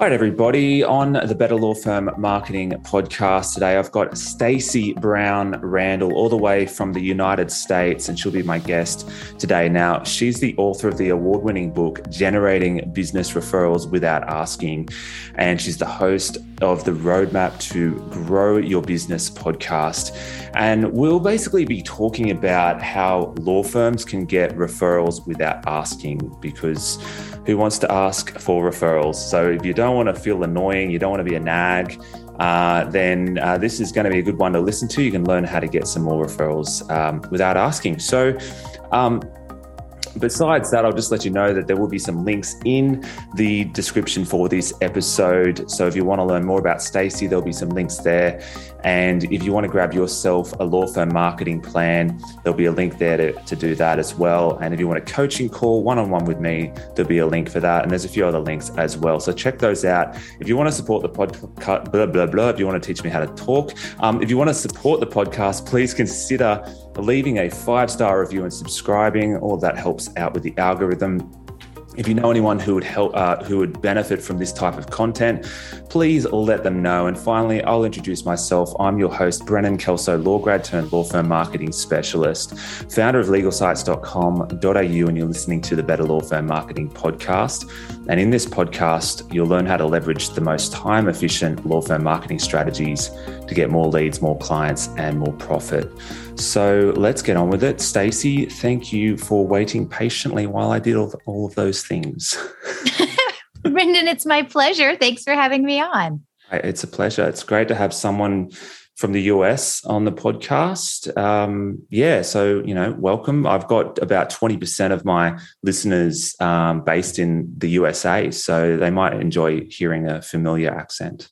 All right, everybody, on the Better Law Firm Marketing Podcast today, I've got Stacey Brown Randall, all the way from the United States, and she'll be my guest today. Now, she's the author of the award winning book, Generating Business Referrals Without Asking, and she's the host of the Roadmap to Grow Your Business podcast. And we'll basically be talking about how law firms can get referrals without asking because who wants to ask for referrals? So if you don't want to feel annoying, you don't want to be a nag, uh, then uh, this is going to be a good one to listen to. You can learn how to get some more referrals um, without asking. So, um, Besides that, I'll just let you know that there will be some links in the description for this episode. So if you want to learn more about Stacey, there'll be some links there. And if you want to grab yourself a law firm marketing plan, there'll be a link there to, to do that as well. And if you want a coaching call one on one with me, there'll be a link for that. And there's a few other links as well. So check those out. If you want to support the podcast, blah, blah, blah, if you want to teach me how to talk, um, if you want to support the podcast, please consider leaving a five star review and subscribing. All that helps out with the algorithm. If you know anyone who would help, uh, who would benefit from this type of content, please let them know. And finally, I'll introduce myself. I'm your host, Brennan Kelso, law grad turned law firm marketing specialist, founder of legalsites.com.au, and you're listening to the Better Law Firm Marketing Podcast. And in this podcast, you'll learn how to leverage the most time efficient law firm marketing strategies to get more leads, more clients, and more profit. So let's get on with it. Stacey, thank you for waiting patiently while I did all, all of those things. Brendan, it's my pleasure. Thanks for having me on. It's a pleasure. It's great to have someone from the US on the podcast. Um, yeah, so you know, welcome. I've got about twenty percent of my listeners um, based in the USA, so they might enjoy hearing a familiar accent.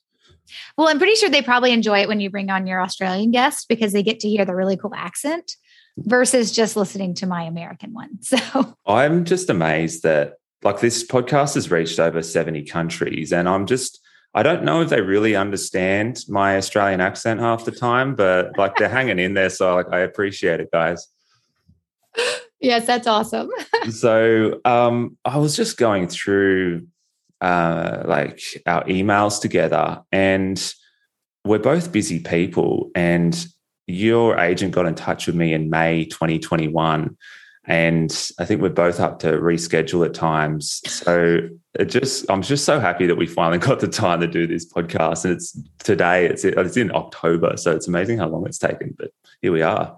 Well, I'm pretty sure they probably enjoy it when you bring on your Australian guest because they get to hear the really cool accent versus just listening to my American one. So I'm just amazed that like this podcast has reached over 70 countries and I'm just I don't know if they really understand my Australian accent half the time, but like they're hanging in there. So like I appreciate it, guys. Yes, that's awesome. so um I was just going through uh, like our emails together, and we're both busy people. And your agent got in touch with me in May 2021. And I think we're both up to reschedule at times. So it just, I'm just so happy that we finally got the time to do this podcast. And it's today, it's, it's in October. So it's amazing how long it's taken, but here we are.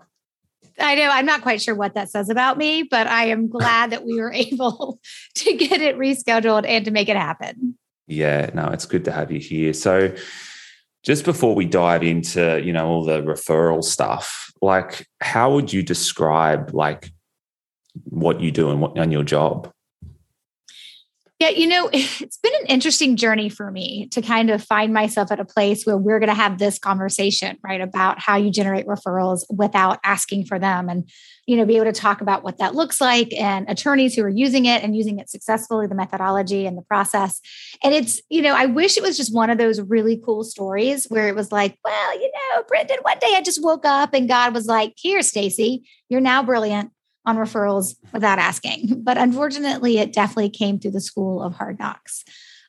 I know I'm not quite sure what that says about me, but I am glad that we were able to get it rescheduled and to make it happen. Yeah, no, it's good to have you here. So just before we dive into, you know, all the referral stuff, like how would you describe like what you do and what on your job? Yeah, you know, it's been an interesting journey for me to kind of find myself at a place where we're going to have this conversation, right, about how you generate referrals without asking for them and, you know, be able to talk about what that looks like and attorneys who are using it and using it successfully, the methodology and the process. And it's, you know, I wish it was just one of those really cool stories where it was like, well, you know, Brendan, one day I just woke up and God was like, here, Stacey, you're now brilliant on referrals without asking. But unfortunately, it definitely came through the school of hard knocks.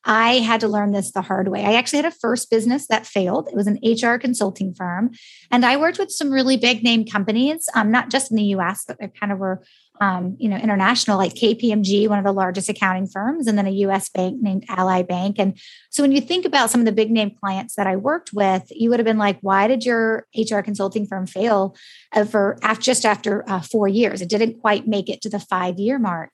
I had to learn this the hard way. I actually had a first business that failed. It was an HR consulting firm. And I worked with some really big name companies, um, not just in the US, but they kind of were um, you know, international, like KPMG, one of the largest accounting firms, and then a US bank named Ally Bank. And so when you think about some of the big name clients that I worked with, you would have been like, why did your HR consulting firm fail for after, just after uh, four years? It didn't quite make it to the five year mark.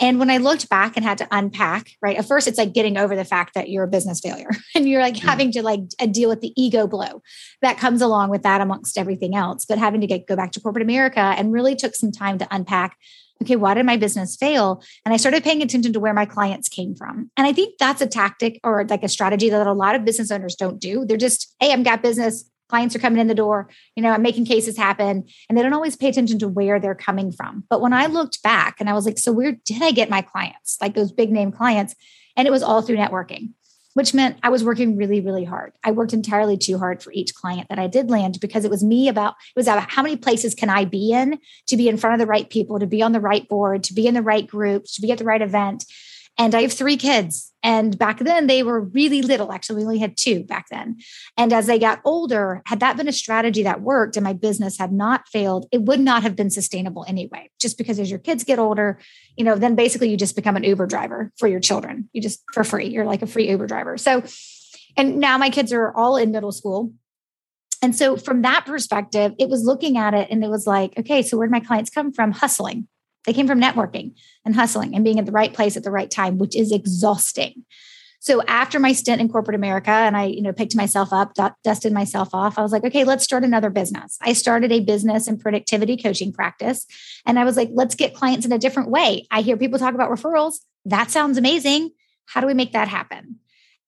And when I looked back and had to unpack, right, at first it's like getting over the fact that you're a business failure and you're like having to like uh, deal with the ego blow that comes along with that amongst everything else. But having to get go back to corporate America and really took some time to unpack okay, why did my business fail? And I started paying attention to where my clients came from. And I think that's a tactic or like a strategy that a lot of business owners don't do. They're just, hey, I've got business clients are coming in the door you know i'm making cases happen and they don't always pay attention to where they're coming from. But when i looked back and i was like so where did i get my clients? Like those big name clients and it was all through networking which meant i was working really really hard. I worked entirely too hard for each client that i did land because it was me about it was about how many places can i be in to be in front of the right people to be on the right board to be in the right group to be at the right event And I have three kids. And back then they were really little. Actually, we only had two back then. And as they got older, had that been a strategy that worked and my business had not failed, it would not have been sustainable anyway. Just because as your kids get older, you know, then basically you just become an Uber driver for your children. You just for free. You're like a free Uber driver. So, and now my kids are all in middle school. And so, from that perspective, it was looking at it and it was like, okay, so where did my clients come from? Hustling. They came from networking and hustling and being at the right place at the right time, which is exhausting. So after my stint in corporate America and I, you know, picked myself up, dusted myself off, I was like, okay, let's start another business. I started a business and productivity coaching practice. And I was like, let's get clients in a different way. I hear people talk about referrals. That sounds amazing. How do we make that happen?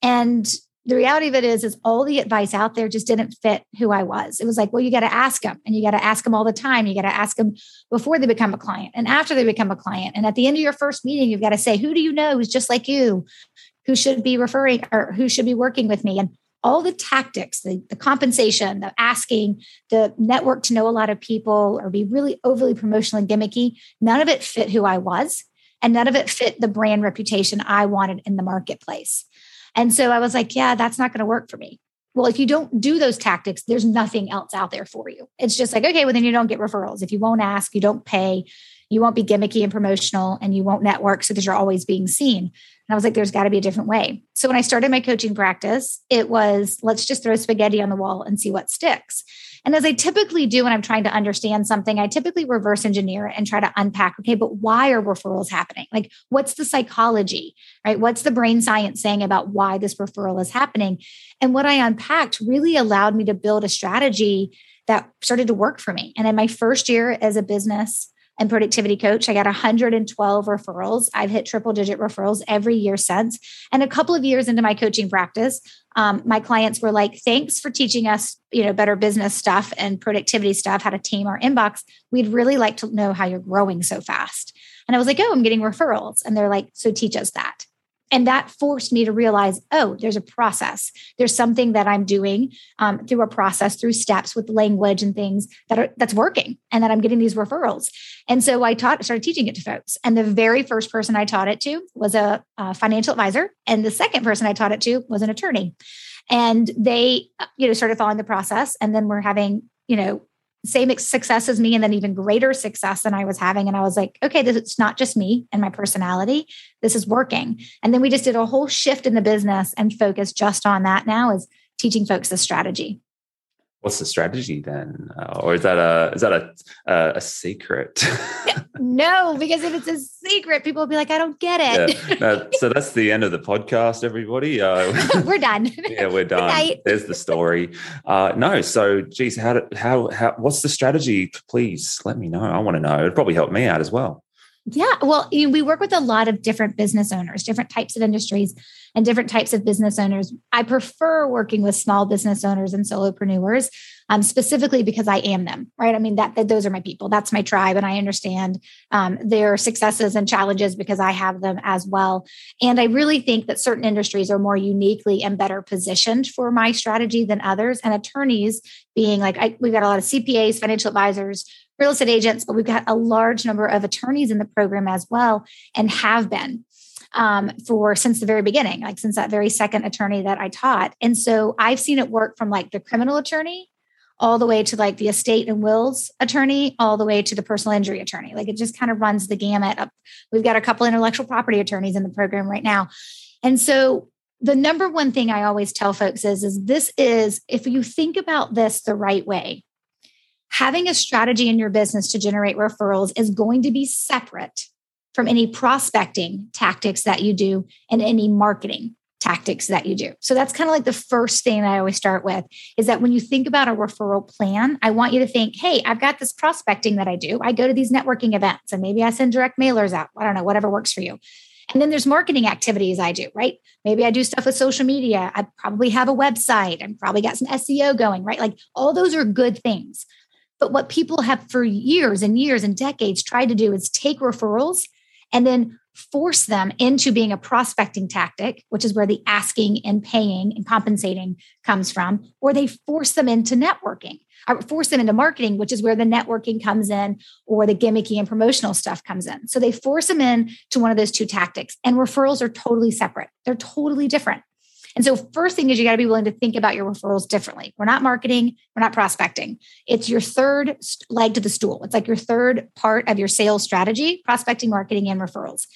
And the reality of it is is all the advice out there just didn't fit who i was. It was like well you got to ask them and you got to ask them all the time. You got to ask them before they become a client and after they become a client. And at the end of your first meeting you've got to say who do you know who's just like you who should be referring or who should be working with me? And all the tactics the, the compensation the asking the network to know a lot of people or be really overly promotional and gimmicky none of it fit who i was and none of it fit the brand reputation i wanted in the marketplace and so I was like, yeah, that's not going to work for me. Well, if you don't do those tactics, there's nothing else out there for you. It's just like, okay, well, then you don't get referrals. If you won't ask, you don't pay, you won't be gimmicky and promotional, and you won't network so that you're always being seen. And I was like, there's got to be a different way. So when I started my coaching practice, it was let's just throw spaghetti on the wall and see what sticks. And as I typically do when I'm trying to understand something, I typically reverse engineer it and try to unpack, okay, but why are referrals happening? Like, what's the psychology, right? What's the brain science saying about why this referral is happening? And what I unpacked really allowed me to build a strategy that started to work for me. And in my first year as a business, and productivity coach. I got 112 referrals. I've hit triple digit referrals every year since. And a couple of years into my coaching practice, um, my clients were like, thanks for teaching us, you know, better business stuff and productivity stuff, how to tame our inbox. We'd really like to know how you're growing so fast. And I was like, oh, I'm getting referrals. And they're like, so teach us that. And that forced me to realize, oh, there's a process. There's something that I'm doing um, through a process, through steps with language and things that are that's working, and that I'm getting these referrals. And so I taught, started teaching it to folks. And the very first person I taught it to was a, a financial advisor, and the second person I taught it to was an attorney. And they, you know, started following the process, and then we're having, you know, same success as me and then even greater success than I was having. And I was like, okay, this it's not just me and my personality. This is working. And then we just did a whole shift in the business and focus just on that now is teaching folks the strategy. What's the strategy then, uh, or is that a is that a a, a secret? No, because if it's a secret, people will be like, "I don't get it." Yeah. so that's the end of the podcast, everybody. Uh, we're done. yeah, we're done. There's the story. Uh, no, so geez, how how how? What's the strategy? Please let me know. I want to know. It'd probably help me out as well. Yeah, well, you know, we work with a lot of different business owners, different types of industries, and different types of business owners. I prefer working with small business owners and solopreneurs, um, specifically because I am them, right? I mean, that, that those are my people. That's my tribe, and I understand um, their successes and challenges because I have them as well. And I really think that certain industries are more uniquely and better positioned for my strategy than others. And attorneys, being like, I, we've got a lot of CPAs, financial advisors real estate agents, but we've got a large number of attorneys in the program as well and have been um, for since the very beginning, like since that very second attorney that I taught. And so I've seen it work from like the criminal attorney all the way to like the estate and wills attorney, all the way to the personal injury attorney. Like it just kind of runs the gamut. Up. We've got a couple intellectual property attorneys in the program right now. And so the number one thing I always tell folks is, is this is if you think about this the right way, having a strategy in your business to generate referrals is going to be separate from any prospecting tactics that you do and any marketing tactics that you do. So that's kind of like the first thing I always start with is that when you think about a referral plan, I want you to think, hey, I've got this prospecting that I do. I go to these networking events and maybe I send direct mailers out. I don't know, whatever works for you. And then there's marketing activities I do, right? Maybe I do stuff with social media. I probably have a website and probably got some SEO going, right? Like all those are good things. But what people have for years and years and decades tried to do is take referrals and then force them into being a prospecting tactic, which is where the asking and paying and compensating comes from, or they force them into networking or force them into marketing, which is where the networking comes in or the gimmicky and promotional stuff comes in. So they force them in to one of those two tactics. And referrals are totally separate, they're totally different. And so, first thing is you got to be willing to think about your referrals differently. We're not marketing, we're not prospecting. It's your third leg to the stool. It's like your third part of your sales strategy prospecting, marketing, and referrals.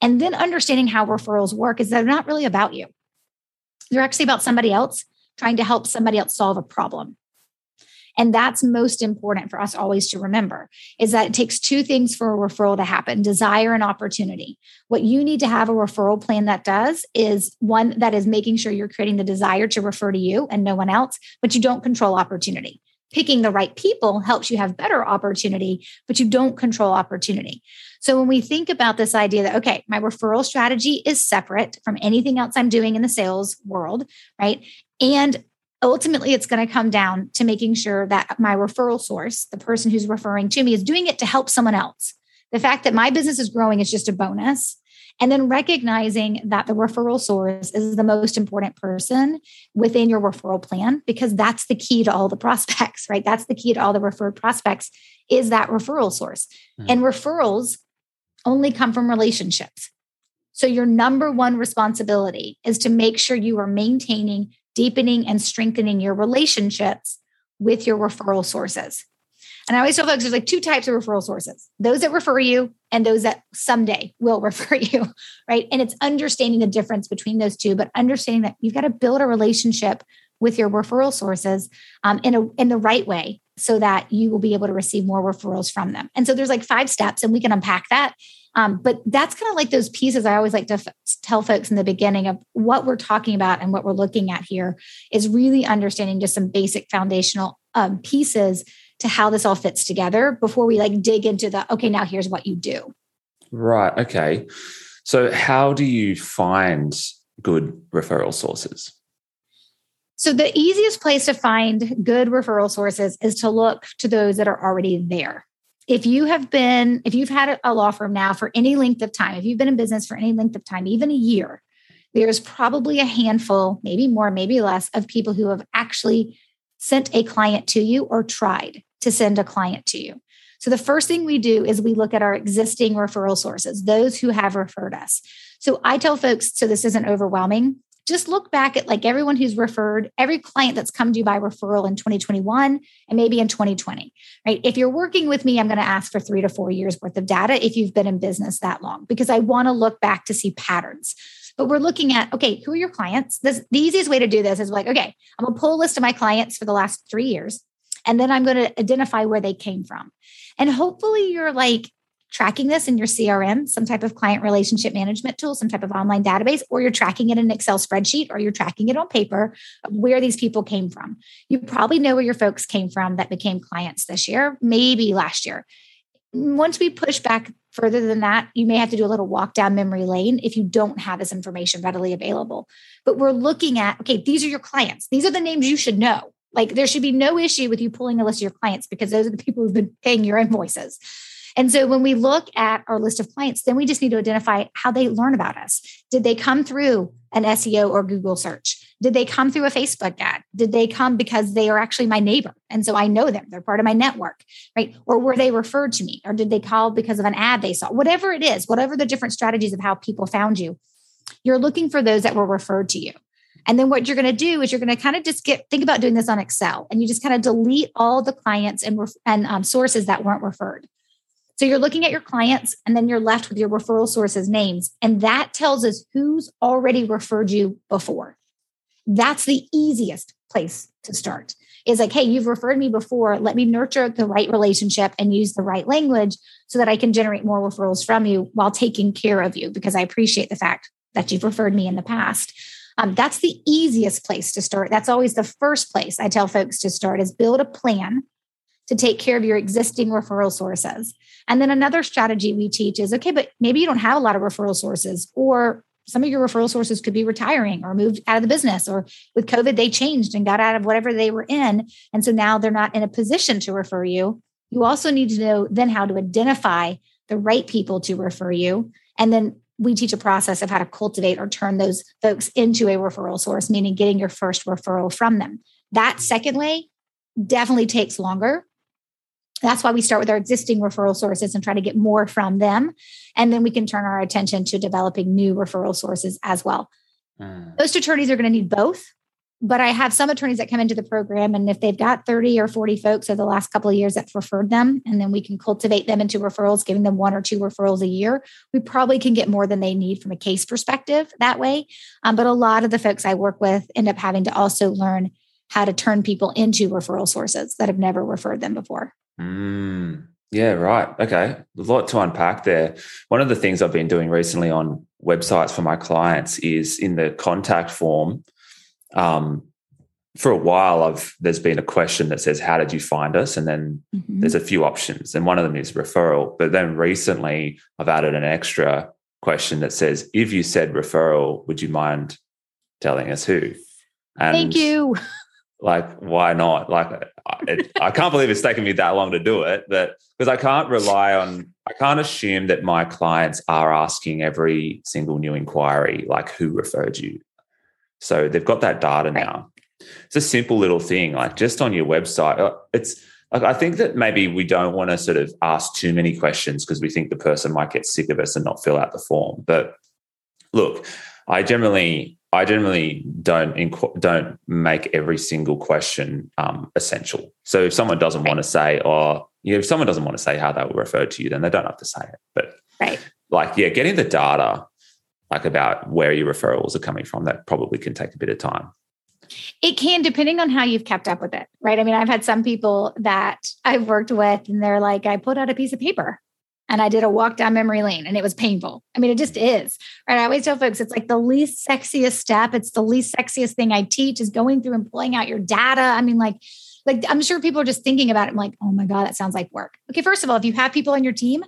And then understanding how referrals work is that they're not really about you, they're actually about somebody else trying to help somebody else solve a problem. And that's most important for us always to remember is that it takes two things for a referral to happen desire and opportunity. What you need to have a referral plan that does is one that is making sure you're creating the desire to refer to you and no one else, but you don't control opportunity. Picking the right people helps you have better opportunity, but you don't control opportunity. So when we think about this idea that, okay, my referral strategy is separate from anything else I'm doing in the sales world, right? And ultimately it's going to come down to making sure that my referral source, the person who's referring to me, is doing it to help someone else. The fact that my business is growing is just a bonus. And then recognizing that the referral source is the most important person within your referral plan, because that's the key to all the prospects, right? That's the key to all the referred prospects is that referral source. Mm. And referrals only come from relationships. So your number one responsibility is to make sure you are maintaining deepening and strengthening your relationships with your referral sources. And I always tell folks there's like two types of referral sources those that refer you and those that someday will refer you, right? And it's understanding the difference between those two, but understanding that you've got to build a relationship with your referral sources um, in, a, in the right way so that you will be able to receive more referrals from them. And so there's like five steps, and we can unpack that um, but that's kind of like those pieces I always like to f- tell folks in the beginning of what we're talking about and what we're looking at here is really understanding just some basic foundational um, pieces to how this all fits together before we like dig into the okay, now here's what you do. Right. Okay. So, how do you find good referral sources? So, the easiest place to find good referral sources is to look to those that are already there if you have been, if you've had a law firm now for any length of time, if you've been in business for any length of time, even a year, there's probably a handful, maybe more, maybe less, of people who have actually sent a client to you or tried to send a client to you. So the first thing we do is we look at our existing referral sources, those who have referred us. So I tell folks, so this isn't overwhelming, just look back at like everyone who's referred, every client that's come to you by referral in 2021 and maybe in 2020, right? If you're working with me, I'm going to ask for three to four years worth of data if you've been in business that long, because I want to look back to see patterns. But we're looking at, okay, who are your clients? This, the easiest way to do this is like, okay, I'm going to pull a list of my clients for the last three years. And then I'm going to identify where they came from. And hopefully you're like, tracking this in your CRM, some type of client relationship management tool, some type of online database, or you're tracking it in an Excel spreadsheet, or you're tracking it on paper where these people came from. You probably know where your folks came from that became clients this year, maybe last year. Once we push back further than that, you may have to do a little walk down memory lane if you don't have this information readily available. But we're looking at okay, these are your clients, these are the names you should know. Like there should be no issue with you pulling a list of your clients because those are the people who've been paying your invoices. And so when we look at our list of clients, then we just need to identify how they learn about us. Did they come through an SEO or Google search? Did they come through a Facebook ad? Did they come because they are actually my neighbor? And so I know them, they're part of my network, right? Or were they referred to me? Or did they call because of an ad they saw? Whatever it is, whatever the different strategies of how people found you, you're looking for those that were referred to you. And then what you're going to do is you're going to kind of just get think about doing this on Excel, and you just kind of delete all the clients and and um, sources that weren't referred. So you're looking at your clients and then you're left with your referral sources names. And that tells us who's already referred you before. That's the easiest place to start is like, hey, you've referred me before. Let me nurture the right relationship and use the right language so that I can generate more referrals from you while taking care of you because I appreciate the fact that you've referred me in the past. Um, that's the easiest place to start. That's always the first place I tell folks to start is build a plan to take care of your existing referral sources. And then another strategy we teach is okay, but maybe you don't have a lot of referral sources, or some of your referral sources could be retiring or moved out of the business, or with COVID, they changed and got out of whatever they were in. And so now they're not in a position to refer you. You also need to know then how to identify the right people to refer you And then we teach a process of how to cultivate or turn those folks into a referral source, meaning getting your first referral from them. That second way definitely takes longer. That's why we start with our existing referral sources and try to get more from them. And then we can turn our attention to developing new referral sources as well. Mm. Most attorneys are going to need both but I have some attorneys that come into the program, and if they've got 30 or 40 folks over the last couple of years that referred them, and then we can cultivate them into referrals, giving them one or two referrals a year, we probably can get more than they need from a case perspective that way. Um, but a lot of the folks I work with end up having to also learn how to turn people into referral sources that have never referred them before. Mm, yeah, right. Okay. A lot to unpack there. One of the things I've been doing recently on websites for my clients is in the contact form um, for a while I've there's been a question that says how did you find us and then mm-hmm. there's a few options and one of them is referral but then recently I've added an extra question that says if you said referral would you mind telling us who and thank you like why not like it, I can't believe it's taken me that long to do it but because I can't rely on I can't assume that my clients are asking every single new inquiry like who referred you so they've got that data now. It's a simple little thing, like just on your website. Uh, it's like I think that maybe we don't want to sort of ask too many questions because we think the person might get sick of us and not fill out the form. But look, I generally I generally don't inc- don't make every single question um, essential. So if someone doesn't right. want to say, or you know, if someone doesn't want to say how they were referred to you, then they don't have to say it. But right. like, yeah, getting the data like about where your referrals are coming from, that probably can take a bit of time. It can, depending on how you've kept up with it, right? I mean, I've had some people that I've worked with, and they're like, I put out a piece of paper and I did a walk down memory lane, and it was painful. I mean, it just is, right? I always tell folks it's like the least sexiest step. It's the least sexiest thing I teach is going through and pulling out your data. I mean, like, like I'm sure people are just thinking about it. I'm like, oh my God, that sounds like work. Okay, first of all, if you have people on your team,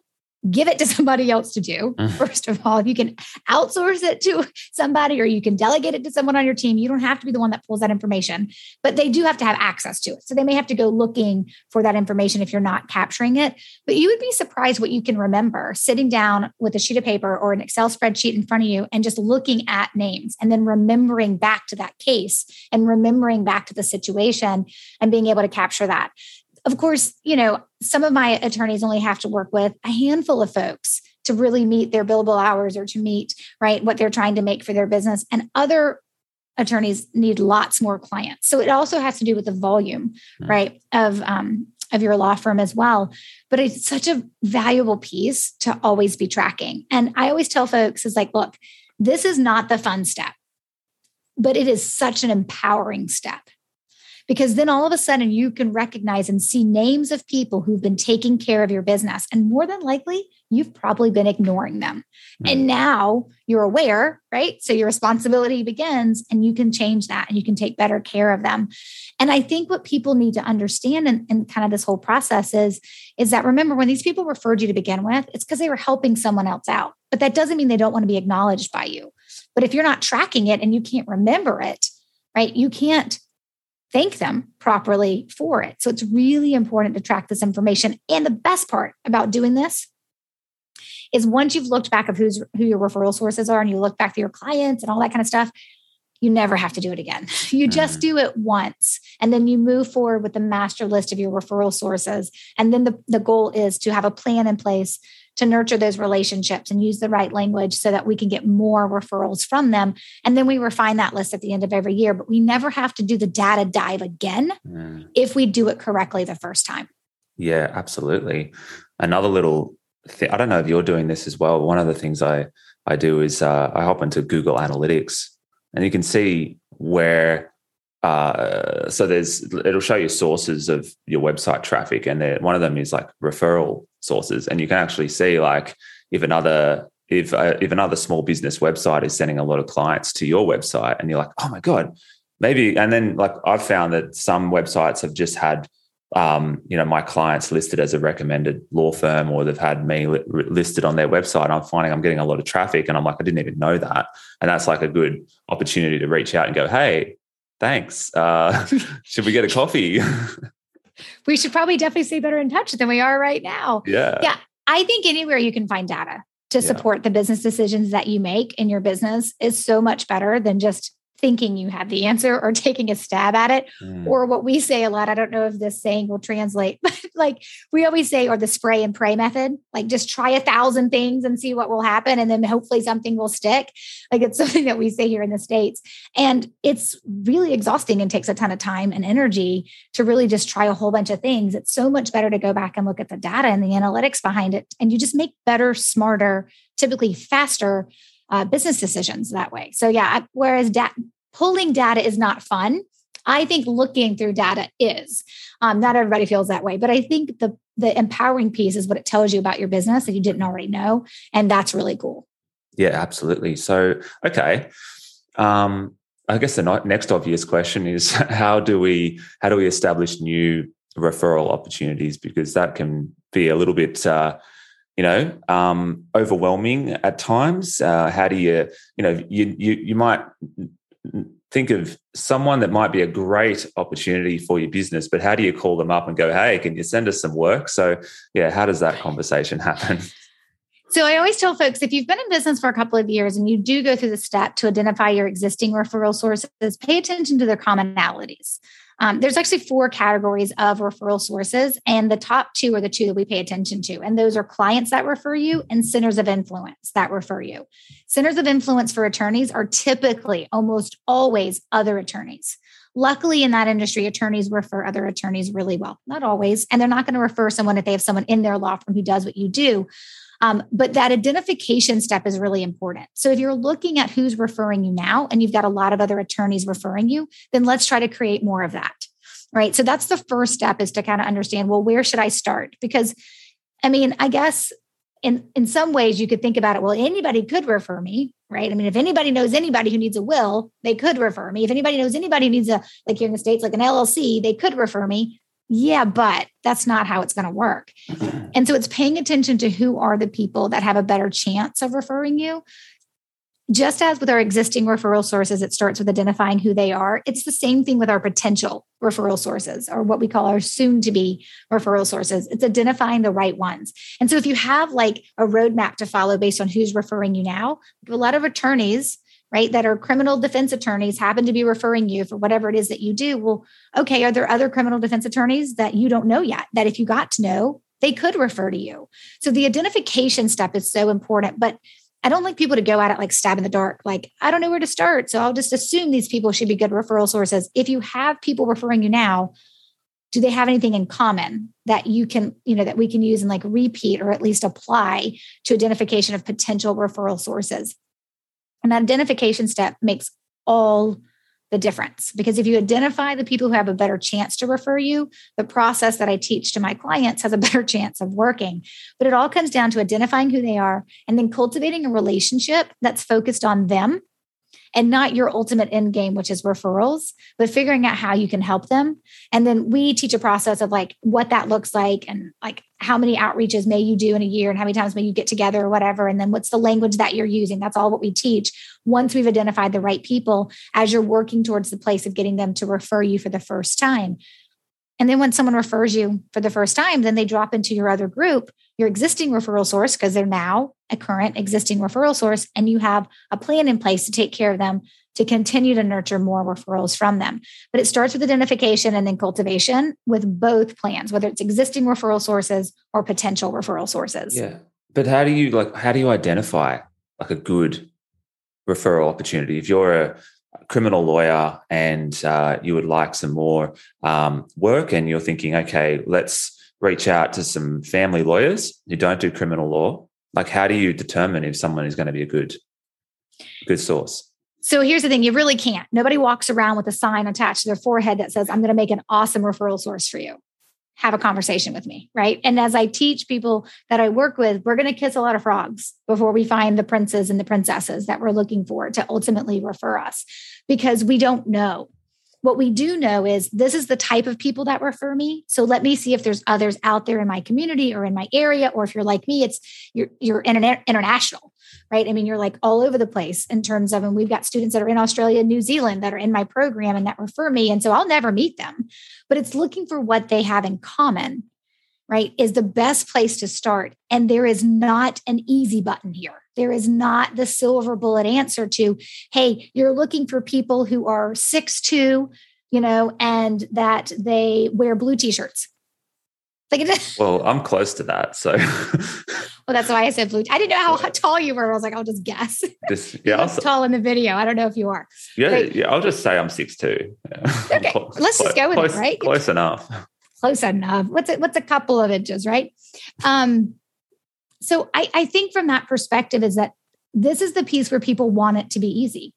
give it to somebody else to do. Mm. First of all, if you can outsource it to somebody or you can delegate it to someone on your team, you don't have to be the one that pulls that information, but they do have to have access to it. So they may have to go looking for that information if you're not capturing it. But you would be surprised what you can remember sitting down with a sheet of paper or an Excel spreadsheet in front of you and just looking at names and then remembering back to that case and remembering back to the situation and being able to capture that of course, you know, some of my attorneys only have to work with a handful of folks to really meet their billable hours or to meet right what they're trying to make for their business. And other attorneys need lots more clients. So it also has to do with the volume mm-hmm. right of um, of your law firm as well. But it's such a valuable piece to always be tracking. And i always tell folks is like look this is not the fun step but it is such an empowering step because then all of a sudden you can recognize and see names of people who've been taking care of your business. And more than likely, you've probably been ignoring them. Mm. And now you're aware, right? So your responsibility begins and you can change that and you can take better care of them. And I think what people need to understand in, in kind of this whole process is, is that remember when these people referred you to begin with, it's because they were helping someone else out. But that doesn't mean they don't want to be acknowledged by you. But if you're not tracking it and you can't remember it, right, you can't thank them properly for it. So it's really important to track this information. And the best part about doing this is once you've looked back of who's who your referral sources are and you look back to your clients and all that kind of stuff, you never have to do it again. You just mm-hmm. do it once and then you move forward with the master list of your referral sources. And then the, the goal is to have a plan in place to nurture those relationships and use the right language so that we can get more referrals from them. And then we refine that list at the end of every year. But we never have to do the data dive again mm. if we do it correctly the first time. Yeah, absolutely. Another little thing, I don't know if you're doing this as well. One of the things I, I do is uh, I hop into Google Analytics and you can see where uh, so there's it'll show you sources of your website traffic and one of them is like referral sources. And you can actually see like if another if uh, if another small business website is sending a lot of clients to your website and you're like oh my god. Maybe and then like i've found that some websites have just had um, you know my clients listed as a recommended law firm or they've had me li- listed on their website i'm finding i'm getting a lot of traffic and i'm like i didn't even know that. And that's like a good opportunity to reach out and go hey thanks uh, should we get a coffee we should probably definitely stay better in touch than we are right now. Yeah. Yeah. I think anywhere you can find data to support yeah. the business decisions that you make in your business is so much better than just thinking you have the answer or taking a stab at it. Mm. Or what we say a lot, I don't know if this saying will translate, but like we always say, or the spray and pray method, like just try a thousand things and see what will happen. And then hopefully something will stick. Like it's something that we say here in the States. And it's really exhausting and takes a ton of time and energy to really just try a whole bunch of things. It's so much better to go back and look at the data and the analytics behind it. And you just make better, smarter, typically faster uh, business decisions that way. So yeah, whereas da- pulling data is not fun, I think looking through data is. Um, not everybody feels that way, but I think the the empowering piece is what it tells you about your business that you didn't already know, and that's really cool. Yeah, absolutely. So okay, um, I guess the next obvious question is how do we how do we establish new referral opportunities because that can be a little bit uh, you know um, overwhelming at times. Uh, how do you you know you, you you might think of someone that might be a great opportunity for your business but how do you call them up and go hey can you send us some work? So yeah how does that conversation happen? So I always tell folks if you've been in business for a couple of years and you do go through the step to identify your existing referral sources, pay attention to their commonalities. Um, there's actually four categories of referral sources, and the top two are the two that we pay attention to. And those are clients that refer you and centers of influence that refer you. Centers of influence for attorneys are typically almost always other attorneys. Luckily, in that industry, attorneys refer other attorneys really well. Not always. And they're not going to refer someone if they have someone in their law firm who does what you do. Um, but that identification step is really important. So if you're looking at who's referring you now and you've got a lot of other attorneys referring you, then let's try to create more of that. Right. So that's the first step is to kind of understand, well, where should I start? Because I mean, I guess in in some ways you could think about it well anybody could refer me right i mean if anybody knows anybody who needs a will they could refer me if anybody knows anybody who needs a like here in the states like an llc they could refer me yeah, but that's not how it's going to work. And so it's paying attention to who are the people that have a better chance of referring you. Just as with our existing referral sources, it starts with identifying who they are. It's the same thing with our potential referral sources or what we call our soon to be referral sources. It's identifying the right ones. And so if you have like a roadmap to follow based on who's referring you now, a lot of attorneys right, that are criminal defense attorneys happen to be referring you for whatever it is that you do. Well, okay, are there other criminal defense attorneys that you don't know yet that if you got to know, they could refer to you? So the identification step is so important. But I don't like people to go at it like stab in the dark. Like, I don't know where to start. So I'll just assume these people should be good referral sources. If you have people referring you now, do they have anything in common that you can, you know, that we can use and like repeat or at least apply to identification of potential referral sources? And that identification step makes all the difference because if you identify the people who have a better chance to refer you, the process that I teach to my clients has a better chance of working. But it all comes down to identifying who they are and then cultivating a relationship that's focused on them and not your ultimate end game, which is referrals, but figuring out how you can help them. And then we teach a process of like what that looks like and like how many outreaches may you do in a year and how many times may you get together or whatever. And then what's the language that you're using? That's all what we teach. Once we've identified the right people as you're working towards the place of getting them to refer you for the first time. And then when someone refers you for the first time, then they drop into your other group, your existing referral source, because they're now a current existing referral source, and you have a plan in place to take care of them to continue to nurture more referrals from them. But it starts with identification and then cultivation with both plans, whether it's existing referral sources or potential referral sources. Yeah. But how do you like how do you identify like a good referral opportunity? If you're a criminal lawyer and uh, you would like some more um, work and you're thinking, okay, let's reach out to some family lawyers who don't do criminal law. Like, how do you determine if someone is going to be a good, good source? So here's the thing you really can't. Nobody walks around with a sign attached to their forehead that says, I'm going to make an awesome referral source for you have a conversation with me, right? And as I teach people that I work with, we're going to kiss a lot of frogs before we find the princes and the princesses that we're looking for to ultimately refer us because we don't know. What we do know is this is the type of people that refer me. So let me see if there's others out there in my community or in my area, or if you're like me, it's you're you're internet, international, right? I mean, you're like all over the place in terms of, and we've got students that are in Australia New Zealand that are in my program and that refer me. And so I'll never meet them, but it's looking for what they have in common right, is the best place to start. And there is not an easy button here. There is not the silver bullet answer to, hey, you're looking for people who are six two, you know, and that they wear blue t-shirts. Like well, I'm close to that. So well, that's why I said blue. I didn't know how tall you were. I was like, I'll just guess. Just, yeah, I'll, tall in the video. I don't know if you are. Yeah, yeah. I'll just say I'm six two. Yeah. Okay, close, let's just go with close, it. Right, close enough. Close enough. What's it? What's a couple of inches? Right. Um. So I, I think from that perspective is that this is the piece where people want it to be easy.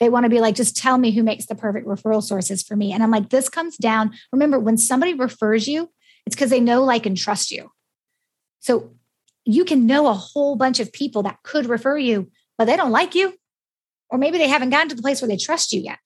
They want to be like, just tell me who makes the perfect referral sources for me. And I'm like, this comes down. Remember, when somebody refers you, it's because they know, like, and trust you. So you can know a whole bunch of people that could refer you, but they don't like you. Or maybe they haven't gotten to the place where they trust you yet.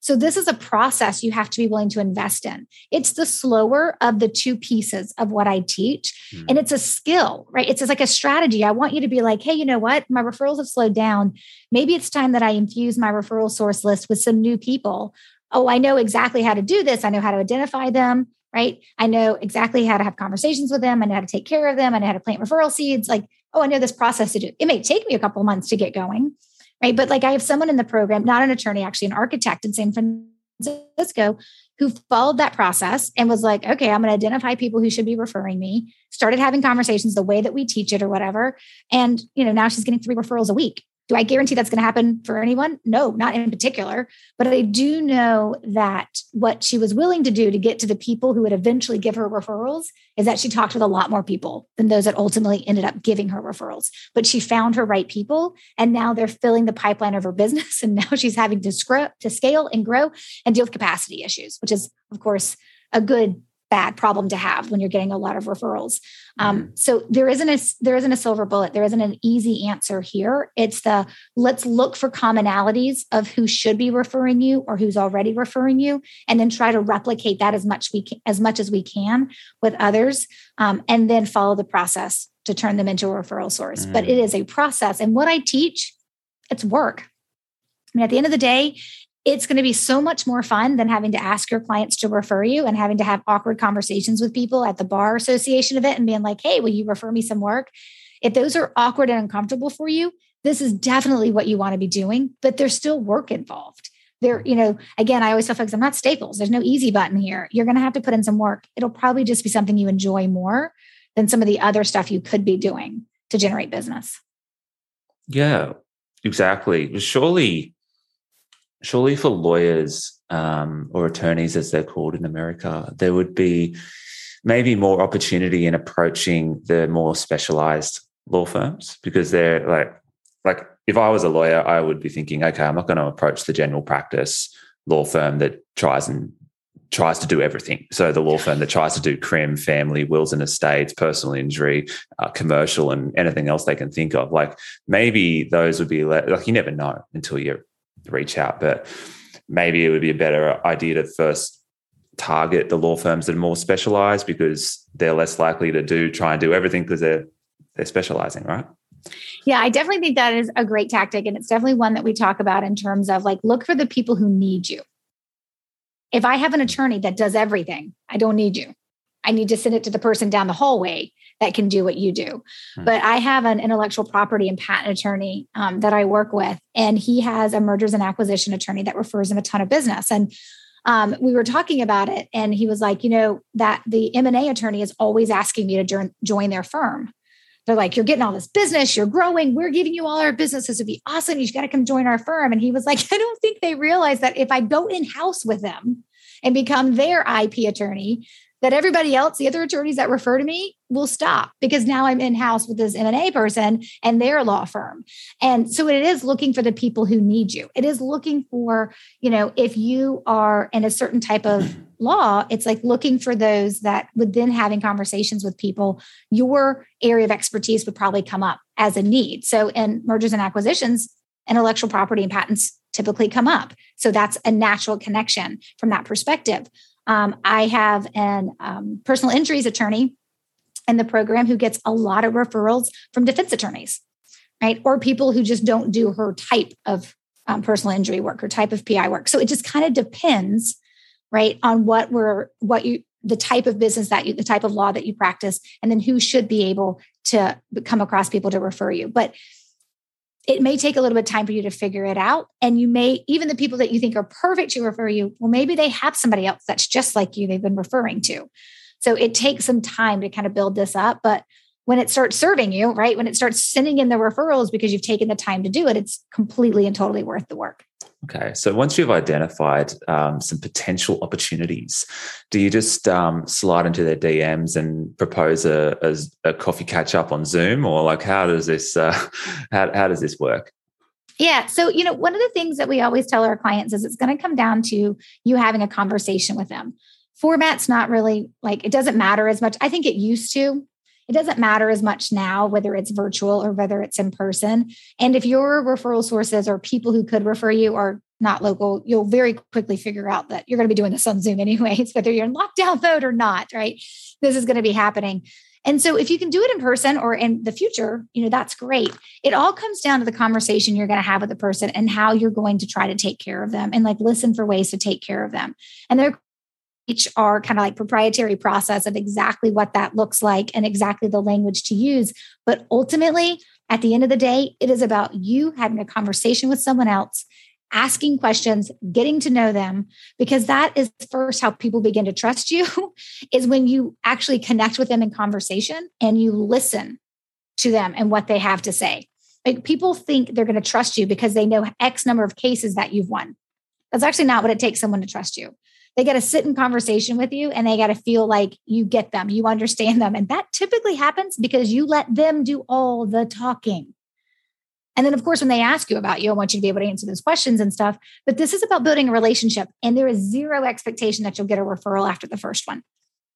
So, this is a process you have to be willing to invest in. It's the slower of the two pieces of what I teach. Mm. And it's a skill, right? It's like a strategy. I want you to be like, hey, you know what? My referrals have slowed down. Maybe it's time that I infuse my referral source list with some new people. Oh, I know exactly how to do this. I know how to identify them, right? I know exactly how to have conversations with them. I know how to take care of them. I know how to plant referral seeds. Like, oh, I know this process to do. It may take me a couple months to get going right? But like I have someone in the program, not an attorney, actually an architect in San Francisco, who followed that process and was like, okay, I'm going to identify people who should be referring me, started having conversations the way that we teach it or whatever. And, you know, now she's getting three referrals a week. Do I guarantee that's going to happen for anyone? No, not in particular. But I do know that what she was willing to do to get to the people who would eventually give her referrals is that she talked with a lot more people than those that ultimately ended up giving her referrals. But she found her right people, and now they're filling the pipeline of her business. And now she's having to, scr- to scale and grow and deal with capacity issues, which is, of course, a good bad problem to have when you're getting a lot of referrals. Um, mm-hmm. so there isn't a there isn't a silver bullet. There isn't an easy answer here. It's the let's look for commonalities of who should be referring you or who's already referring you, and then try to replicate that as much we can, as much as we can with others, um, and then follow the process to turn them into a referral source. Mm-hmm. But mm. it is a process, and what I teach, it's work. I mean, at the end of the day, it's going to be so much more fun than having to ask your clients to refer you and having to have awkward conversations with people at the bar association event and being like, hey, will you refer me some work? If those are awkward and uncomfortable for you, this is definitely what you want to be doing, but there's still work involved. There, you know, again, I always tell folks, I'm not staples. There's no easy button here. You're going to have to put in some work. It'll probably just be something you enjoy more than some of the other stuff you could be doing to generate business. Yeah, exactly. Surely surely for lawyers um, or attorneys, as they're called in America, there would be maybe more opportunity in approaching the more specialized law firms because they're like, like if I was a lawyer, I would be thinking, okay, I'm not going to approach the general practice law firm that tries and tries to do everything. So the law firm that tries to do crim, family, wills and estates, personal injury, uh, commercial, and anything else they can think of. Like maybe those would be like you never know until you reach out. But maybe it would be a better idea to first target the law firms that are more specialized because they're less likely to do try and do everything because they're they're specializing, right? Yeah, I definitely think that is a great tactic. And it's definitely one that we talk about in terms of like, look for the people who need you. If I have an attorney that does everything, I don't need you. I need to send it to the person down the hallway that can do what you do. Hmm. But I have an intellectual property and patent attorney um, that I work with, and he has a mergers and acquisition attorney that refers him a ton of business. And um, we were talking about it, and he was like, you know, that the M and A attorney is always asking me to join, join their firm. They're like, you're getting all this business, you're growing, we're giving you all our business. This would be awesome. You just got to come join our firm. And he was like, I don't think they realize that if I go in house with them and become their IP attorney, that everybody else, the other attorneys that refer to me, will stop because now I'm in house with this M&A person and their law firm. And so it is looking for the people who need you. It is looking for, you know, if you are in a certain type of law, it's like looking for those that would then having conversations with people, your area of expertise would probably come up as a need. So in mergers and acquisitions, intellectual property and patents typically come up. So that's a natural connection from that perspective. Um, I have an um, personal injuries attorney in the program who gets a lot of referrals from defense attorneys, right? Or people who just don't do her type of um, personal injury work or type of PI work. So it just kind of depends, right, on what we're what you the type of business that you, the type of law that you practice, and then who should be able to come across people to refer you. But it may take a little bit of time for you to figure it out. And you may, even the people that you think are perfect to refer you, well, maybe they have somebody else that's just like you they've been referring to. So it takes some time to kind of build this up. But when it starts serving you, right, when it starts sending in the referrals because you've taken the time to do it, it's completely and totally worth the work. Okay. So once you've identified um, some potential opportunities, do you just um, slide into their DMs and propose a, a, a, coffee catch up on Zoom, or like how does this uh, how, how does this work? Yeah. So, you know, one of the things that we always tell our clients is it's going to come down to you having a conversation with them. Format's not really like it doesn't matter as much. I think it used to. It doesn't matter as much now whether it's virtual or whether it's in person. And if your referral sources or people who could refer you are not local, you'll very quickly figure out that you're going to be doing this on Zoom anyways, whether you're in lockdown mode or not, right? This is going to be happening. And so if you can do it in person or in the future, you know, that's great. It all comes down to the conversation you're going to have with the person and how you're going to try to take care of them and like listen for ways to take care of them. And there HR kind of like proprietary process of exactly what that looks like and exactly the language to use. But ultimately, at the end of the day, it is about you having a conversation with someone else, asking questions, getting to know them, because that is first how people begin to trust you, is when you actually connect with them in conversation and you listen to them and what they have to say. Like people think they're going to trust you because they know X number of cases that you've won. That's actually not what it takes someone to trust you they got to sit in conversation with you and they got to feel like you get them, you understand them. And that typically happens because you let them do all the talking. And then, of course, when they ask you about you, I want you to be able to answer those questions and stuff. But this is about building a relationship. And there is zero expectation that you'll get a referral after the first one.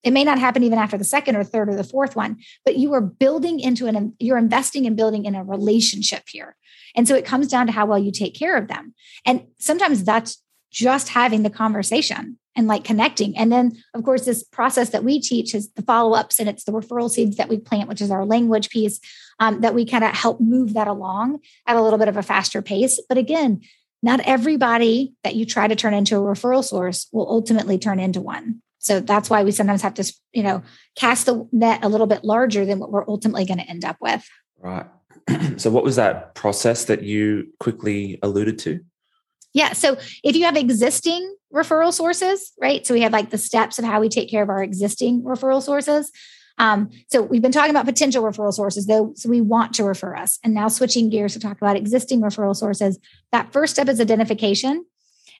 It may not happen even after the second or third or the fourth one, but you are building into an, you're investing in building in a relationship here. And so it comes down to how well you take care of them. And sometimes that's just having the conversation and like connecting. And then, of course, this process that we teach is the follow ups and it's the referral seeds that we plant, which is our language piece um, that we kind of help move that along at a little bit of a faster pace. But again, not everybody that you try to turn into a referral source will ultimately turn into one. So that's why we sometimes have to, you know, cast the net a little bit larger than what we're ultimately going to end up with. Right. so, what was that process that you quickly alluded to? Yeah. So if you have existing referral sources, right? So we have like the steps of how we take care of our existing referral sources. Um, so we've been talking about potential referral sources, though. So we want to refer us. And now switching gears to talk about existing referral sources. That first step is identification.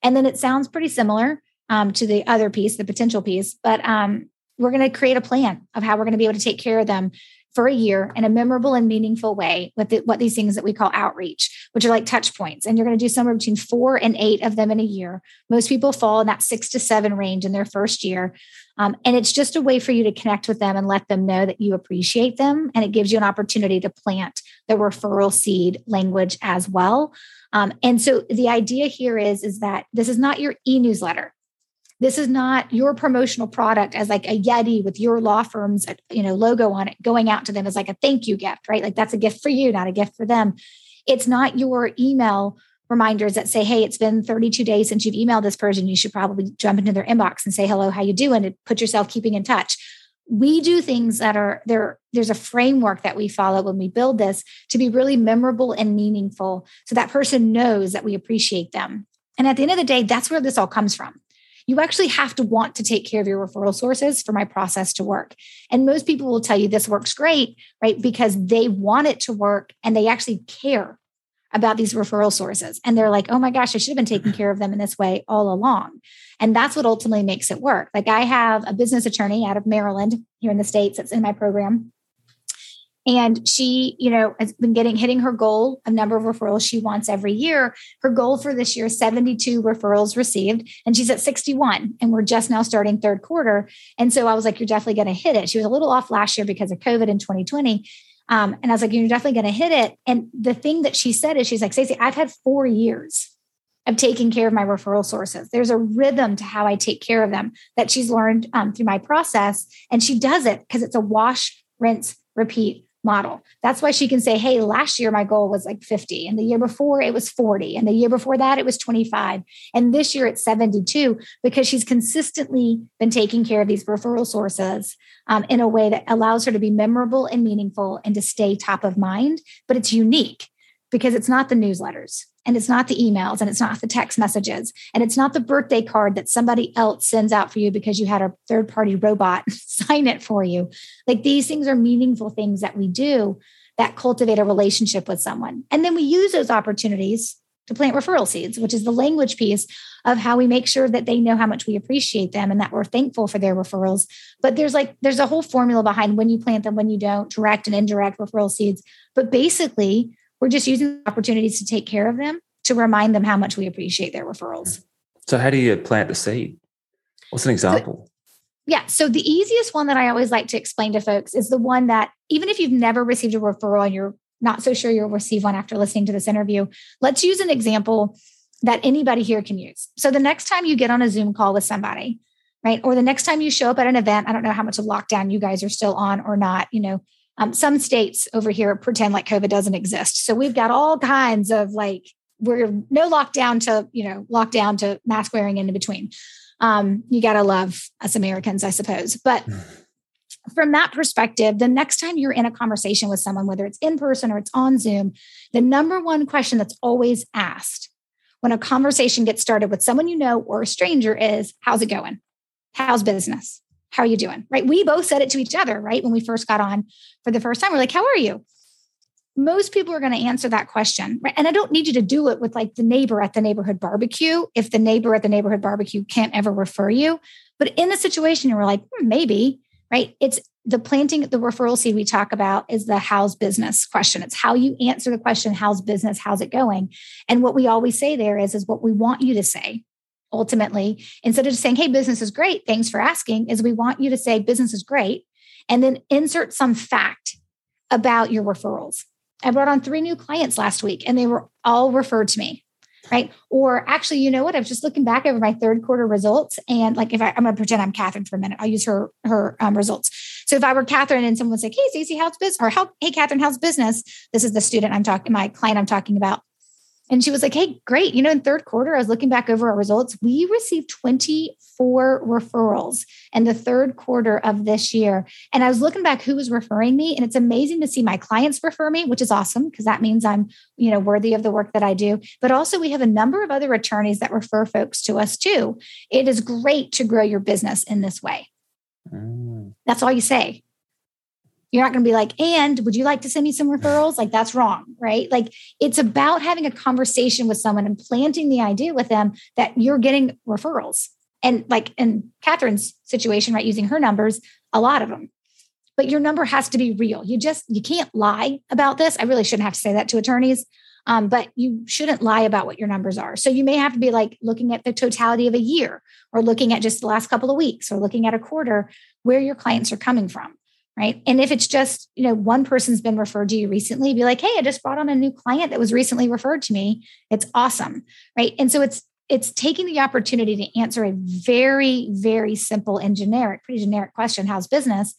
And then it sounds pretty similar um, to the other piece, the potential piece, but um, we're going to create a plan of how we're going to be able to take care of them for a year in a memorable and meaningful way with the, what these things that we call outreach, which are like touch points. And you're going to do somewhere between four and eight of them in a year. Most people fall in that six to seven range in their first year. Um, and it's just a way for you to connect with them and let them know that you appreciate them. And it gives you an opportunity to plant the referral seed language as well. Um, and so the idea here is, is that this is not your e-newsletter this is not your promotional product as like a Yeti with your law firm's you know logo on it going out to them as like a thank you gift, right? Like that's a gift for you, not a gift for them. It's not your email reminders that say, "Hey, it's been 32 days since you've emailed this person. You should probably jump into their inbox and say hello, how you doing?" and put yourself keeping in touch. We do things that are there. There's a framework that we follow when we build this to be really memorable and meaningful, so that person knows that we appreciate them. And at the end of the day, that's where this all comes from you actually have to want to take care of your referral sources for my process to work. And most people will tell you this works great, right? Because they want it to work and they actually care about these referral sources. And they're like, oh my gosh, I should have been taking care of them in this way all along. And that's what ultimately makes it work. Like I have a business attorney out of Maryland here in the States that's in my program and she you know has been getting hitting her goal a number of referrals she wants every year. Her goal for this year is 72 referrals received and she's at 61 and we're just now starting third quarter. And so i was like you're definitely going to hit it. She was a little off last year because of covid in 2020 um, and i was like you're definitely going to hit it. And the thing that she said is she's like stacey i've had four years of taking care of my referral sources. There's a rhythm to how I take care of them that she's learned um, through my process. And she does it because it's a wash, rinse, repeat model. That's why she can say, Hey, last year my goal was like 50, and the year before it was 40, and the year before that it was 25, and this year it's 72, because she's consistently been taking care of these referral sources um, in a way that allows her to be memorable and meaningful and to stay top of mind. But it's unique because it's not the newsletters and it's not the emails and it's not the text messages and it's not the birthday card that somebody else sends out for you because you had a third party robot sign it for you. Like these things are meaningful things that we do that cultivate a relationship with someone. And then we use those opportunities to plant referral seeds which is the language piece of how we make sure that they know how much we appreciate them and that we're thankful for their referrals. But there's like there's a whole formula behind when you plant them when you don't direct and indirect referral seeds. But basically we're just using opportunities to take care of them to remind them how much we appreciate their referrals. So, how do you plant the seed? What's an example? yeah. So, the easiest one that I always like to explain to folks is the one that even if you've never received a referral and you're not so sure you'll receive one after listening to this interview, let's use an example that anybody here can use. So, the next time you get on a Zoom call with somebody, right? Or the next time you show up at an event, I don't know how much of lockdown you guys are still on or not, you know, um, some states over here pretend like COVID doesn't exist. So we've got all kinds of like we're no lockdown to you know lockdown to mask wearing in between. Um, you got to love us Americans, I suppose. But from that perspective, the next time you're in a conversation with someone, whether it's in person or it's on Zoom, the number one question that's always asked when a conversation gets started with someone you know or a stranger is, "How's it going? How's business?" How are you doing? Right. We both said it to each other, right? When we first got on for the first time, we're like, how are you? Most people are going to answer that question. Right. And I don't need you to do it with like the neighbor at the neighborhood barbecue if the neighbor at the neighborhood barbecue can't ever refer you. But in a situation we're like, hmm, maybe, right? It's the planting the referral seed we talk about is the how's business question. It's how you answer the question, how's business, how's it going? And what we always say there is, is what we want you to say ultimately, instead of just saying, hey, business is great, thanks for asking, is we want you to say business is great and then insert some fact about your referrals. I brought on three new clients last week and they were all referred to me. Right. Or actually, you know what? I was just looking back over my third quarter results. And like, if I, am going to pretend I'm Catherine for a minute, I'll use her, her um, results. So if I were Catherine and someone was like, Hey, Stacey, how's business? Or Hey, Catherine, how's business? This is the student I'm talking, my client I'm talking about. And she was like, Hey, great. You know, in third quarter, I was looking back over our results. We received 24 referrals in the third quarter of this year. And I was looking back who was referring me. And it's amazing to see my clients refer me, which is awesome because that means I'm, you know, worthy of the work that I do. But also, we have a number of other attorneys that refer folks to us too. It is great to grow your business in this way. Mm. That's all you say. You're not going to be like, and would you like to send me some referrals? Like, that's wrong, right? Like, it's about having a conversation with someone and planting the idea with them that you're getting referrals. And like in Catherine's situation, right, using her numbers, a lot of them. But your number has to be real. You just, you can't lie about this. I really shouldn't have to say that to attorneys. Um, but you shouldn't lie about what your numbers are. So you may have to be like looking at the totality of a year or looking at just the last couple of weeks or looking at a quarter where your clients are coming from right? And if it's just you know one person's been referred to you recently be like hey i just brought on a new client that was recently referred to me. It's awesome right? And so it's it's taking the opportunity to answer a very very simple and generic pretty generic question how's business?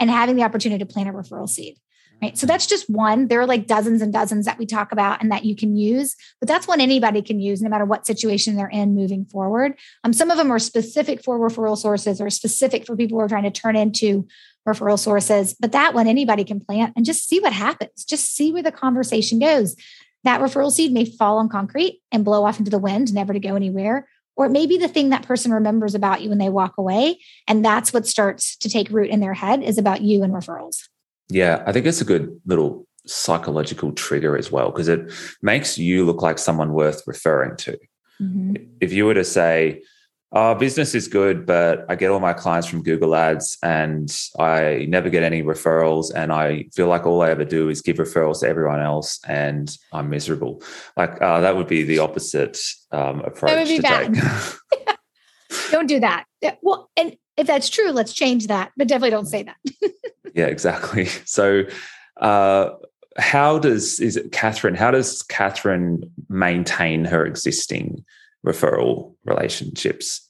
and having the opportunity to plant a referral seed right? So that's just one. There are like dozens and dozens that we talk about and that you can use but that's one anybody can use no matter what situation they're in moving forward. Um, some of them are specific for referral sources or specific for people who are trying to turn into referral sources. But that one anybody can plant and just see what happens. Just see where the conversation goes. That referral seed may fall on concrete and blow off into the wind, never to go anywhere. Or it may be the thing that person remembers about you when they walk away. And that's what starts to take root in their head is about you and referrals. Yeah, I think it's a good little psychological trigger as well, because it makes you look like someone worth referring to. Mm-hmm. If you were to say, uh, business is good, but I get all my clients from Google Ads and I never get any referrals. And I feel like all I ever do is give referrals to everyone else and I'm miserable. Like uh, that would be the opposite um, approach. That would be bad. don't do that. Well, and if that's true, let's change that, but definitely don't say that. yeah, exactly. So, uh, how does is it Catherine? How does Catherine maintain her existing referral relationships?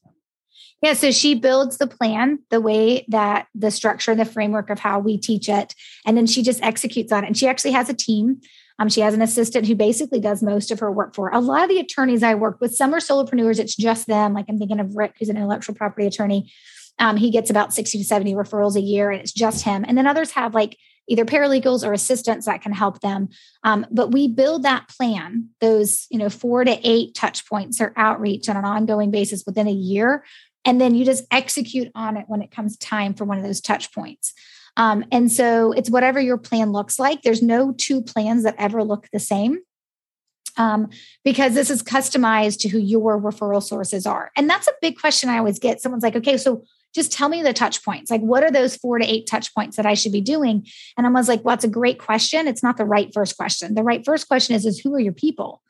Yeah, so she builds the plan the way that the structure and the framework of how we teach it. And then she just executes on it. And she actually has a team. Um, she has an assistant who basically does most of her work for her. A lot of the attorneys I work with, some are solopreneurs, it's just them. Like I'm thinking of Rick, who's an intellectual property attorney. Um, he gets about 60 to 70 referrals a year, and it's just him. And then others have like either paralegals or assistants that can help them. Um, but we build that plan, those you know four to eight touch points or outreach on an ongoing basis within a year, and then you just execute on it when it comes time for one of those touch points. Um, and so it's whatever your plan looks like. There's no two plans that ever look the same. Um, because this is customized to who your referral sources are. And that's a big question I always get. Someone's like, okay, so just tell me the touch points. Like, what are those four to eight touch points that I should be doing? And I was like, well, it's a great question. It's not the right first question. The right first question is, is who are your people?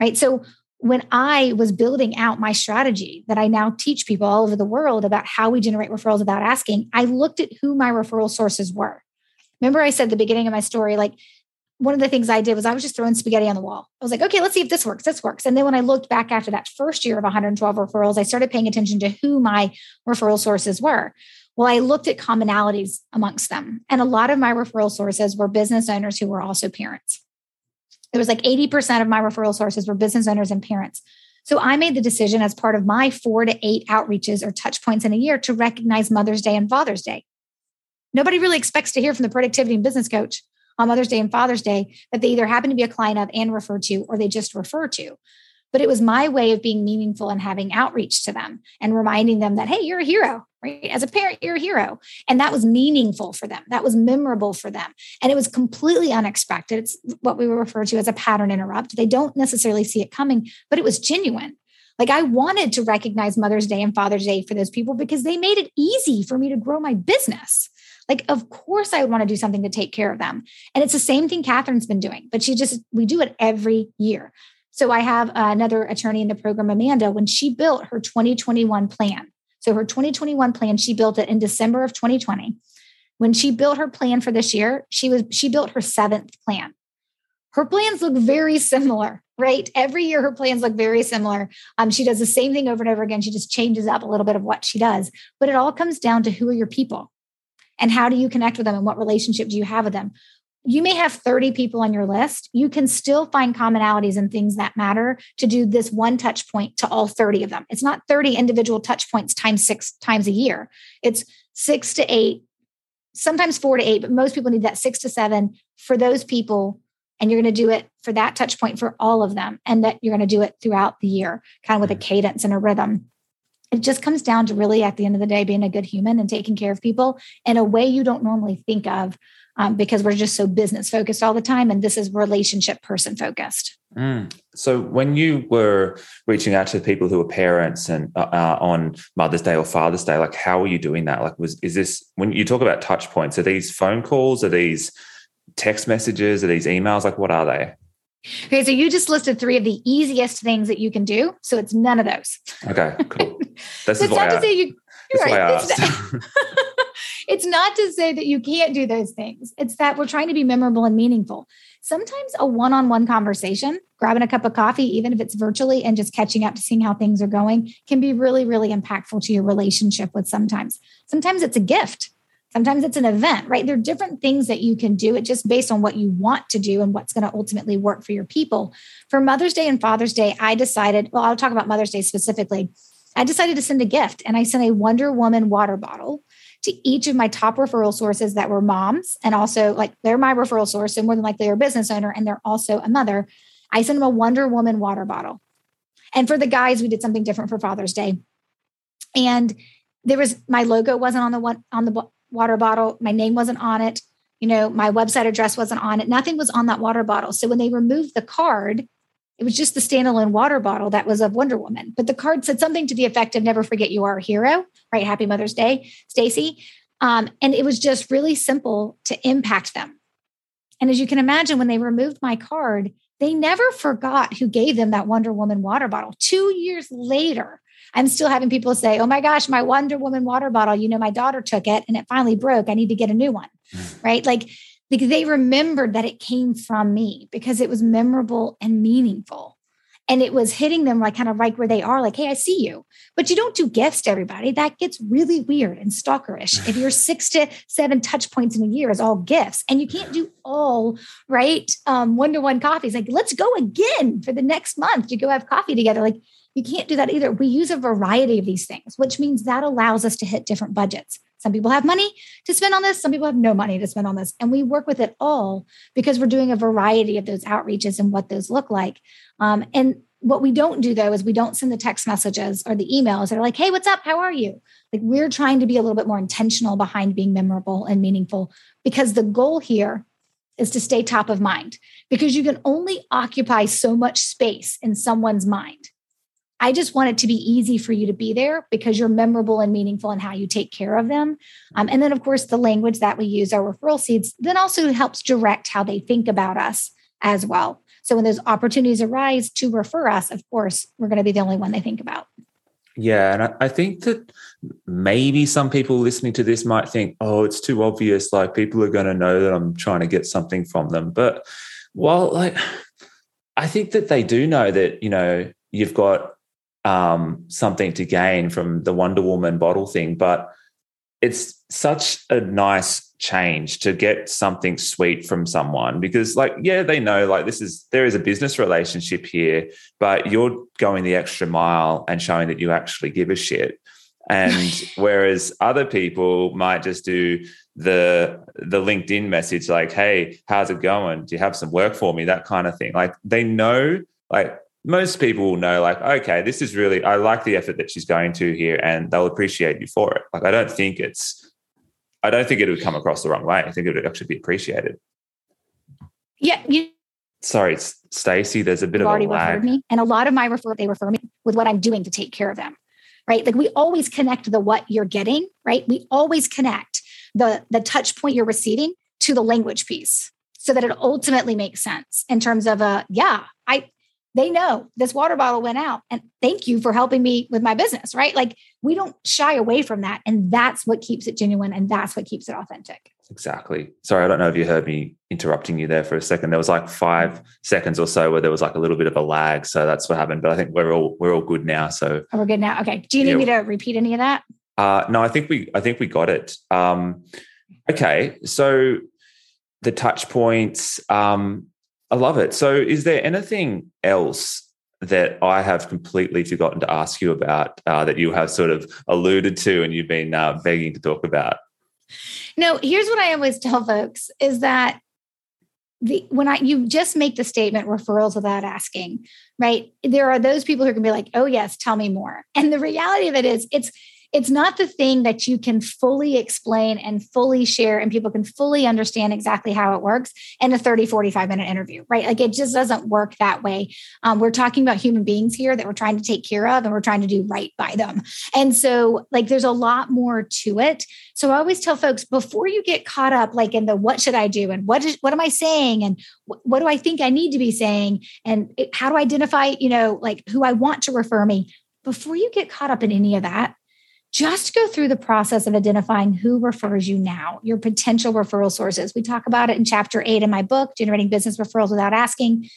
Right. So when I was building out my strategy that I now teach people all over the world about how we generate referrals without asking, I looked at who my referral sources were. Remember, I said the beginning of my story, like one of the things I did was I was just throwing spaghetti on the wall. I was like, okay, let's see if this works. This works. And then when I looked back after that first year of 112 referrals, I started paying attention to who my referral sources were. Well, I looked at commonalities amongst them. And a lot of my referral sources were business owners who were also parents. It was like 80% of my referral sources were business owners and parents. So I made the decision as part of my four to eight outreaches or touch points in a year to recognize Mother's Day and Father's Day. Nobody really expects to hear from the productivity and business coach on Mother's Day and Father's Day that they either happen to be a client of and refer to, or they just refer to. But it was my way of being meaningful and having outreach to them and reminding them that, hey, you're a hero, right? As a parent, you're a hero. And that was meaningful for them. That was memorable for them. And it was completely unexpected. It's what we refer to as a pattern interrupt. They don't necessarily see it coming, but it was genuine. Like I wanted to recognize Mother's Day and Father's Day for those people because they made it easy for me to grow my business. Like, of course, I would want to do something to take care of them. And it's the same thing Catherine's been doing, but she just, we do it every year. So I have another attorney in the program, Amanda, when she built her 2021 plan. So her 2021 plan, she built it in December of 2020. When she built her plan for this year, she was she built her seventh plan. Her plans look very similar, right? Every year her plans look very similar. Um, she does the same thing over and over again. She just changes up a little bit of what she does, but it all comes down to who are your people and how do you connect with them and what relationship do you have with them? You may have 30 people on your list. You can still find commonalities and things that matter to do this one touch point to all 30 of them. It's not 30 individual touch points times six times a year. It's six to eight sometimes four to eight but most people need that six to seven for those people and you're going to do it for that touch point for all of them and that you're going to do it throughout the year kind of with a mm-hmm. cadence and a rhythm it just comes down to really at the end of the day being a good human and taking care of people in a way you don't normally think of um, because we're just so business focused all the time and this is relationship person focused. Mm. so when you were reaching out to people who are parents and uh, uh, on mother's day or father's day like how are you doing that? Like was is this when you talk about touch points are these phone calls are these text messages are these emails? Like what are they Okay, so you just listed three of the easiest things that you can do. So it's none of those. Okay, cool. This is why not I, to say you. Right. It's, not, it's not to say that you can't do those things. It's that we're trying to be memorable and meaningful. Sometimes a one-on-one conversation, grabbing a cup of coffee, even if it's virtually, and just catching up to seeing how things are going, can be really, really impactful to your relationship with sometimes. Sometimes it's a gift Sometimes it's an event, right? There are different things that you can do. It just based on what you want to do and what's going to ultimately work for your people. For Mother's Day and Father's Day, I decided, well, I'll talk about Mother's Day specifically. I decided to send a gift and I sent a Wonder Woman water bottle to each of my top referral sources that were moms and also like they're my referral source. So more than likely they're a business owner and they're also a mother. I sent them a Wonder Woman water bottle. And for the guys, we did something different for Father's Day. And there was my logo wasn't on the one on the water bottle. My name wasn't on it. You know, my website address wasn't on it. Nothing was on that water bottle. So when they removed the card, it was just the standalone water bottle that was of Wonder Woman. But the card said something to the effect of "Never forget you are a hero." Right? Happy Mother's Day, Stacey. Um, and it was just really simple to impact them. And as you can imagine, when they removed my card, they never forgot who gave them that Wonder Woman water bottle. Two years later, I'm still having people say, oh my gosh, my Wonder Woman water bottle, you know, my daughter took it and it finally broke. I need to get a new one. Mm. Right. Like, because they remembered that it came from me because it was memorable and meaningful. and it was hitting them like kind of right where they are like hey i see you but you don't do gifts to everybody that gets really weird and stalkerish if you're six to seven touch points in a year is all gifts and you can't do all right um, one-to-one coffees like let's go again for the next month to go have coffee together like you can't do that either we use a variety of these things which means that allows us to hit different budgets some people have money to spend on this, some people have no money to spend on this. And we work with it all because we're doing a variety of those outreaches and what those look like. Um, and what we don't do though is we don't send the text messages or the emails that are like, hey, what's up? How are you? Like we're trying to be a little bit more intentional behind being memorable and meaningful because the goal here is to stay top of mind because you can only occupy so much space in someone's mind. I just want it to be easy for you to be there because you're memorable and meaningful in how you take care of them. Um, and then, of course, the language that we use, our referral seeds, then also helps direct how they think about us as well. So when those opportunities arise to refer us, of course, we're going to be the only one they think about. Yeah. And I, think that maybe some people listening to this might think, oh, it's too obvious. Like people are going to know that I'm trying to get something from them. But well, like, I think that they do know that, you know, you've got um, something to gain from the Wonder Woman bottle thing, but it's such a nice change to get something sweet from someone because like yeah they know like this is there is a business relationship here but you're going the extra mile and showing that you actually give a shit. And whereas other people might just do the the linkedin message like hey how's it going? Do you have some work for me? That kind of thing. Like they know like most people will know like okay this is really i like the effort that she's going to here and they'll appreciate you for it. Like i don't think it's i don't think it would come across the wrong way. I think it would actually be appreciated. Yeah you sorry stacey there's a bit of already a lag. referred me and a lot of my refer they refer me with what i'm doing to take care of them right? Like we always connect the what you're getting right? We always connect the the touch point you're receiving to the language piece so that it ultimately makes sense in terms of a yeah they know this water bottle went out and thank you for helping me with my business, right? Like we don't shy away from that. And that's what keeps it genuine and that's what keeps it authentic. Exactly. Sorry, I don't know if you heard me interrupting you there for a second. There was like five seconds or so where there was like a little bit of a lag. So that's what happened. But I think we're all we're all good now. So oh, we're good now. Okay. Do you need yeah. me to repeat any of that? Uh, no, I think we I think we got it. Um, okay. So the touch points. Um, I love it. So, is there anything else that I have completely forgotten to ask you about uh, that you have sort of alluded to and you've been uh, begging to talk about? No, here's what I always tell folks is that the when I you just make the statement referrals without asking, right? There are those people who can be like, "Oh yes, tell me more." And the reality of it is it's it's not the thing that you can fully explain and fully share and people can fully understand exactly how it works in a 30 45 minute interview right? Like it just doesn't work that way. Um, we're talking about human beings here that we're trying to take care of and we're trying to do right by them. And so like there's a lot more to it. So i always tell folks before you get caught up like in the what should i do and what is what am i saying and what do i think i need to be saying and how do i identify you know like who i want to refer me? Before you get caught up in any of that just go through the process of identifying who refers you now, your potential referral sources. We talk about it in chapter eight in my book, Generating Business Referrals Without Asking.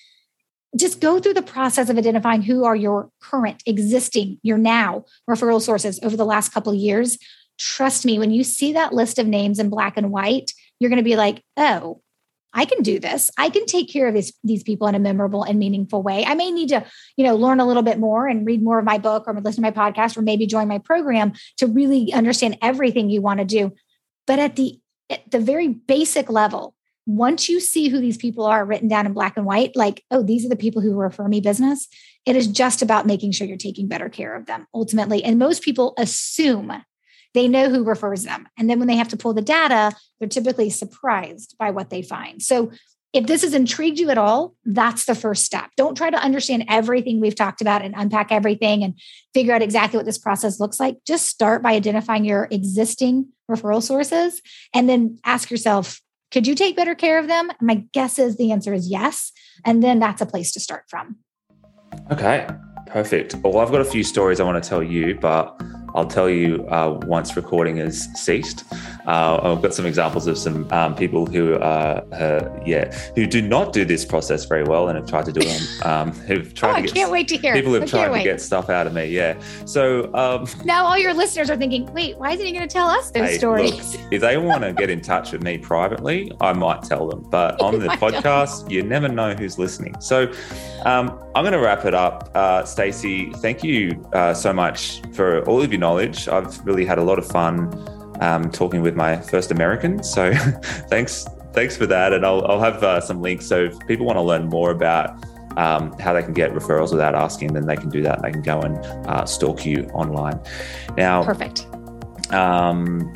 Just go through the process of identifying who are your current, existing, your now referral sources over the last couple of years. Trust me, when you see that list of names in black and white, you're going to be like, oh, I can do this. I can take care of these, these people in a memorable and meaningful way. I may need to, you know, learn a little bit more and read more of my book or listen to my podcast or maybe join my program to really understand everything you want to do. But at the at the very basic level, once you see who these people are written down in black and white, like, oh, these are the people who refer me business, it is just about making sure you're taking better care of them ultimately. And most people assume they know who refers them. And then when they have to pull the data, they're typically surprised by what they find. So if this has intrigued you at all, that's the first step. Don't try to understand everything we've talked about and unpack everything and figure out exactly what this process looks like. Just start by identifying your existing referral sources and then ask yourself, could you take better care of them? My guess is the answer is yes. And then that's a place to start from. Okay, perfect. Well, I've got a few stories I want to tell you, but I'll tell you uh, once recording has ceased. Uh, I've got some examples of some um, people who, uh, uh, yeah, who do not do this process very well and have tried to do it. Um, who've tried oh, to I can't wait to hear. People who've tried to wait. get stuff out of me. Yeah. So um, now all your listeners are thinking, wait, why isn't he going to tell us those hey, stories? Look, if they want to get in touch with me privately, I might tell them. But on the podcast, you never know who's listening. So um, I'm going to wrap it up. Uh, Stacey, thank you uh, so much for all of your knowledge. I've really had a lot of fun um, talking with my first American. So thanks, thanks for that. And I'll, I'll have uh, some links. So if people want to learn more about um, how they can get referrals without asking, then they can do that. They can go and uh, stalk you online. Now, perfect. Um,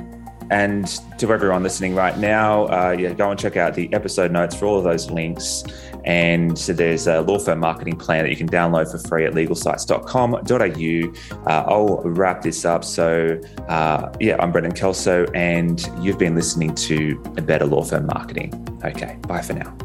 and to everyone listening right now, uh, yeah, go and check out the episode notes for all of those links. And so there's a law firm marketing plan that you can download for free at legalsites.com.au. Uh, I'll wrap this up. So, uh, yeah, I'm Brendan Kelso, and you've been listening to A Better Law Firm Marketing. Okay, bye for now.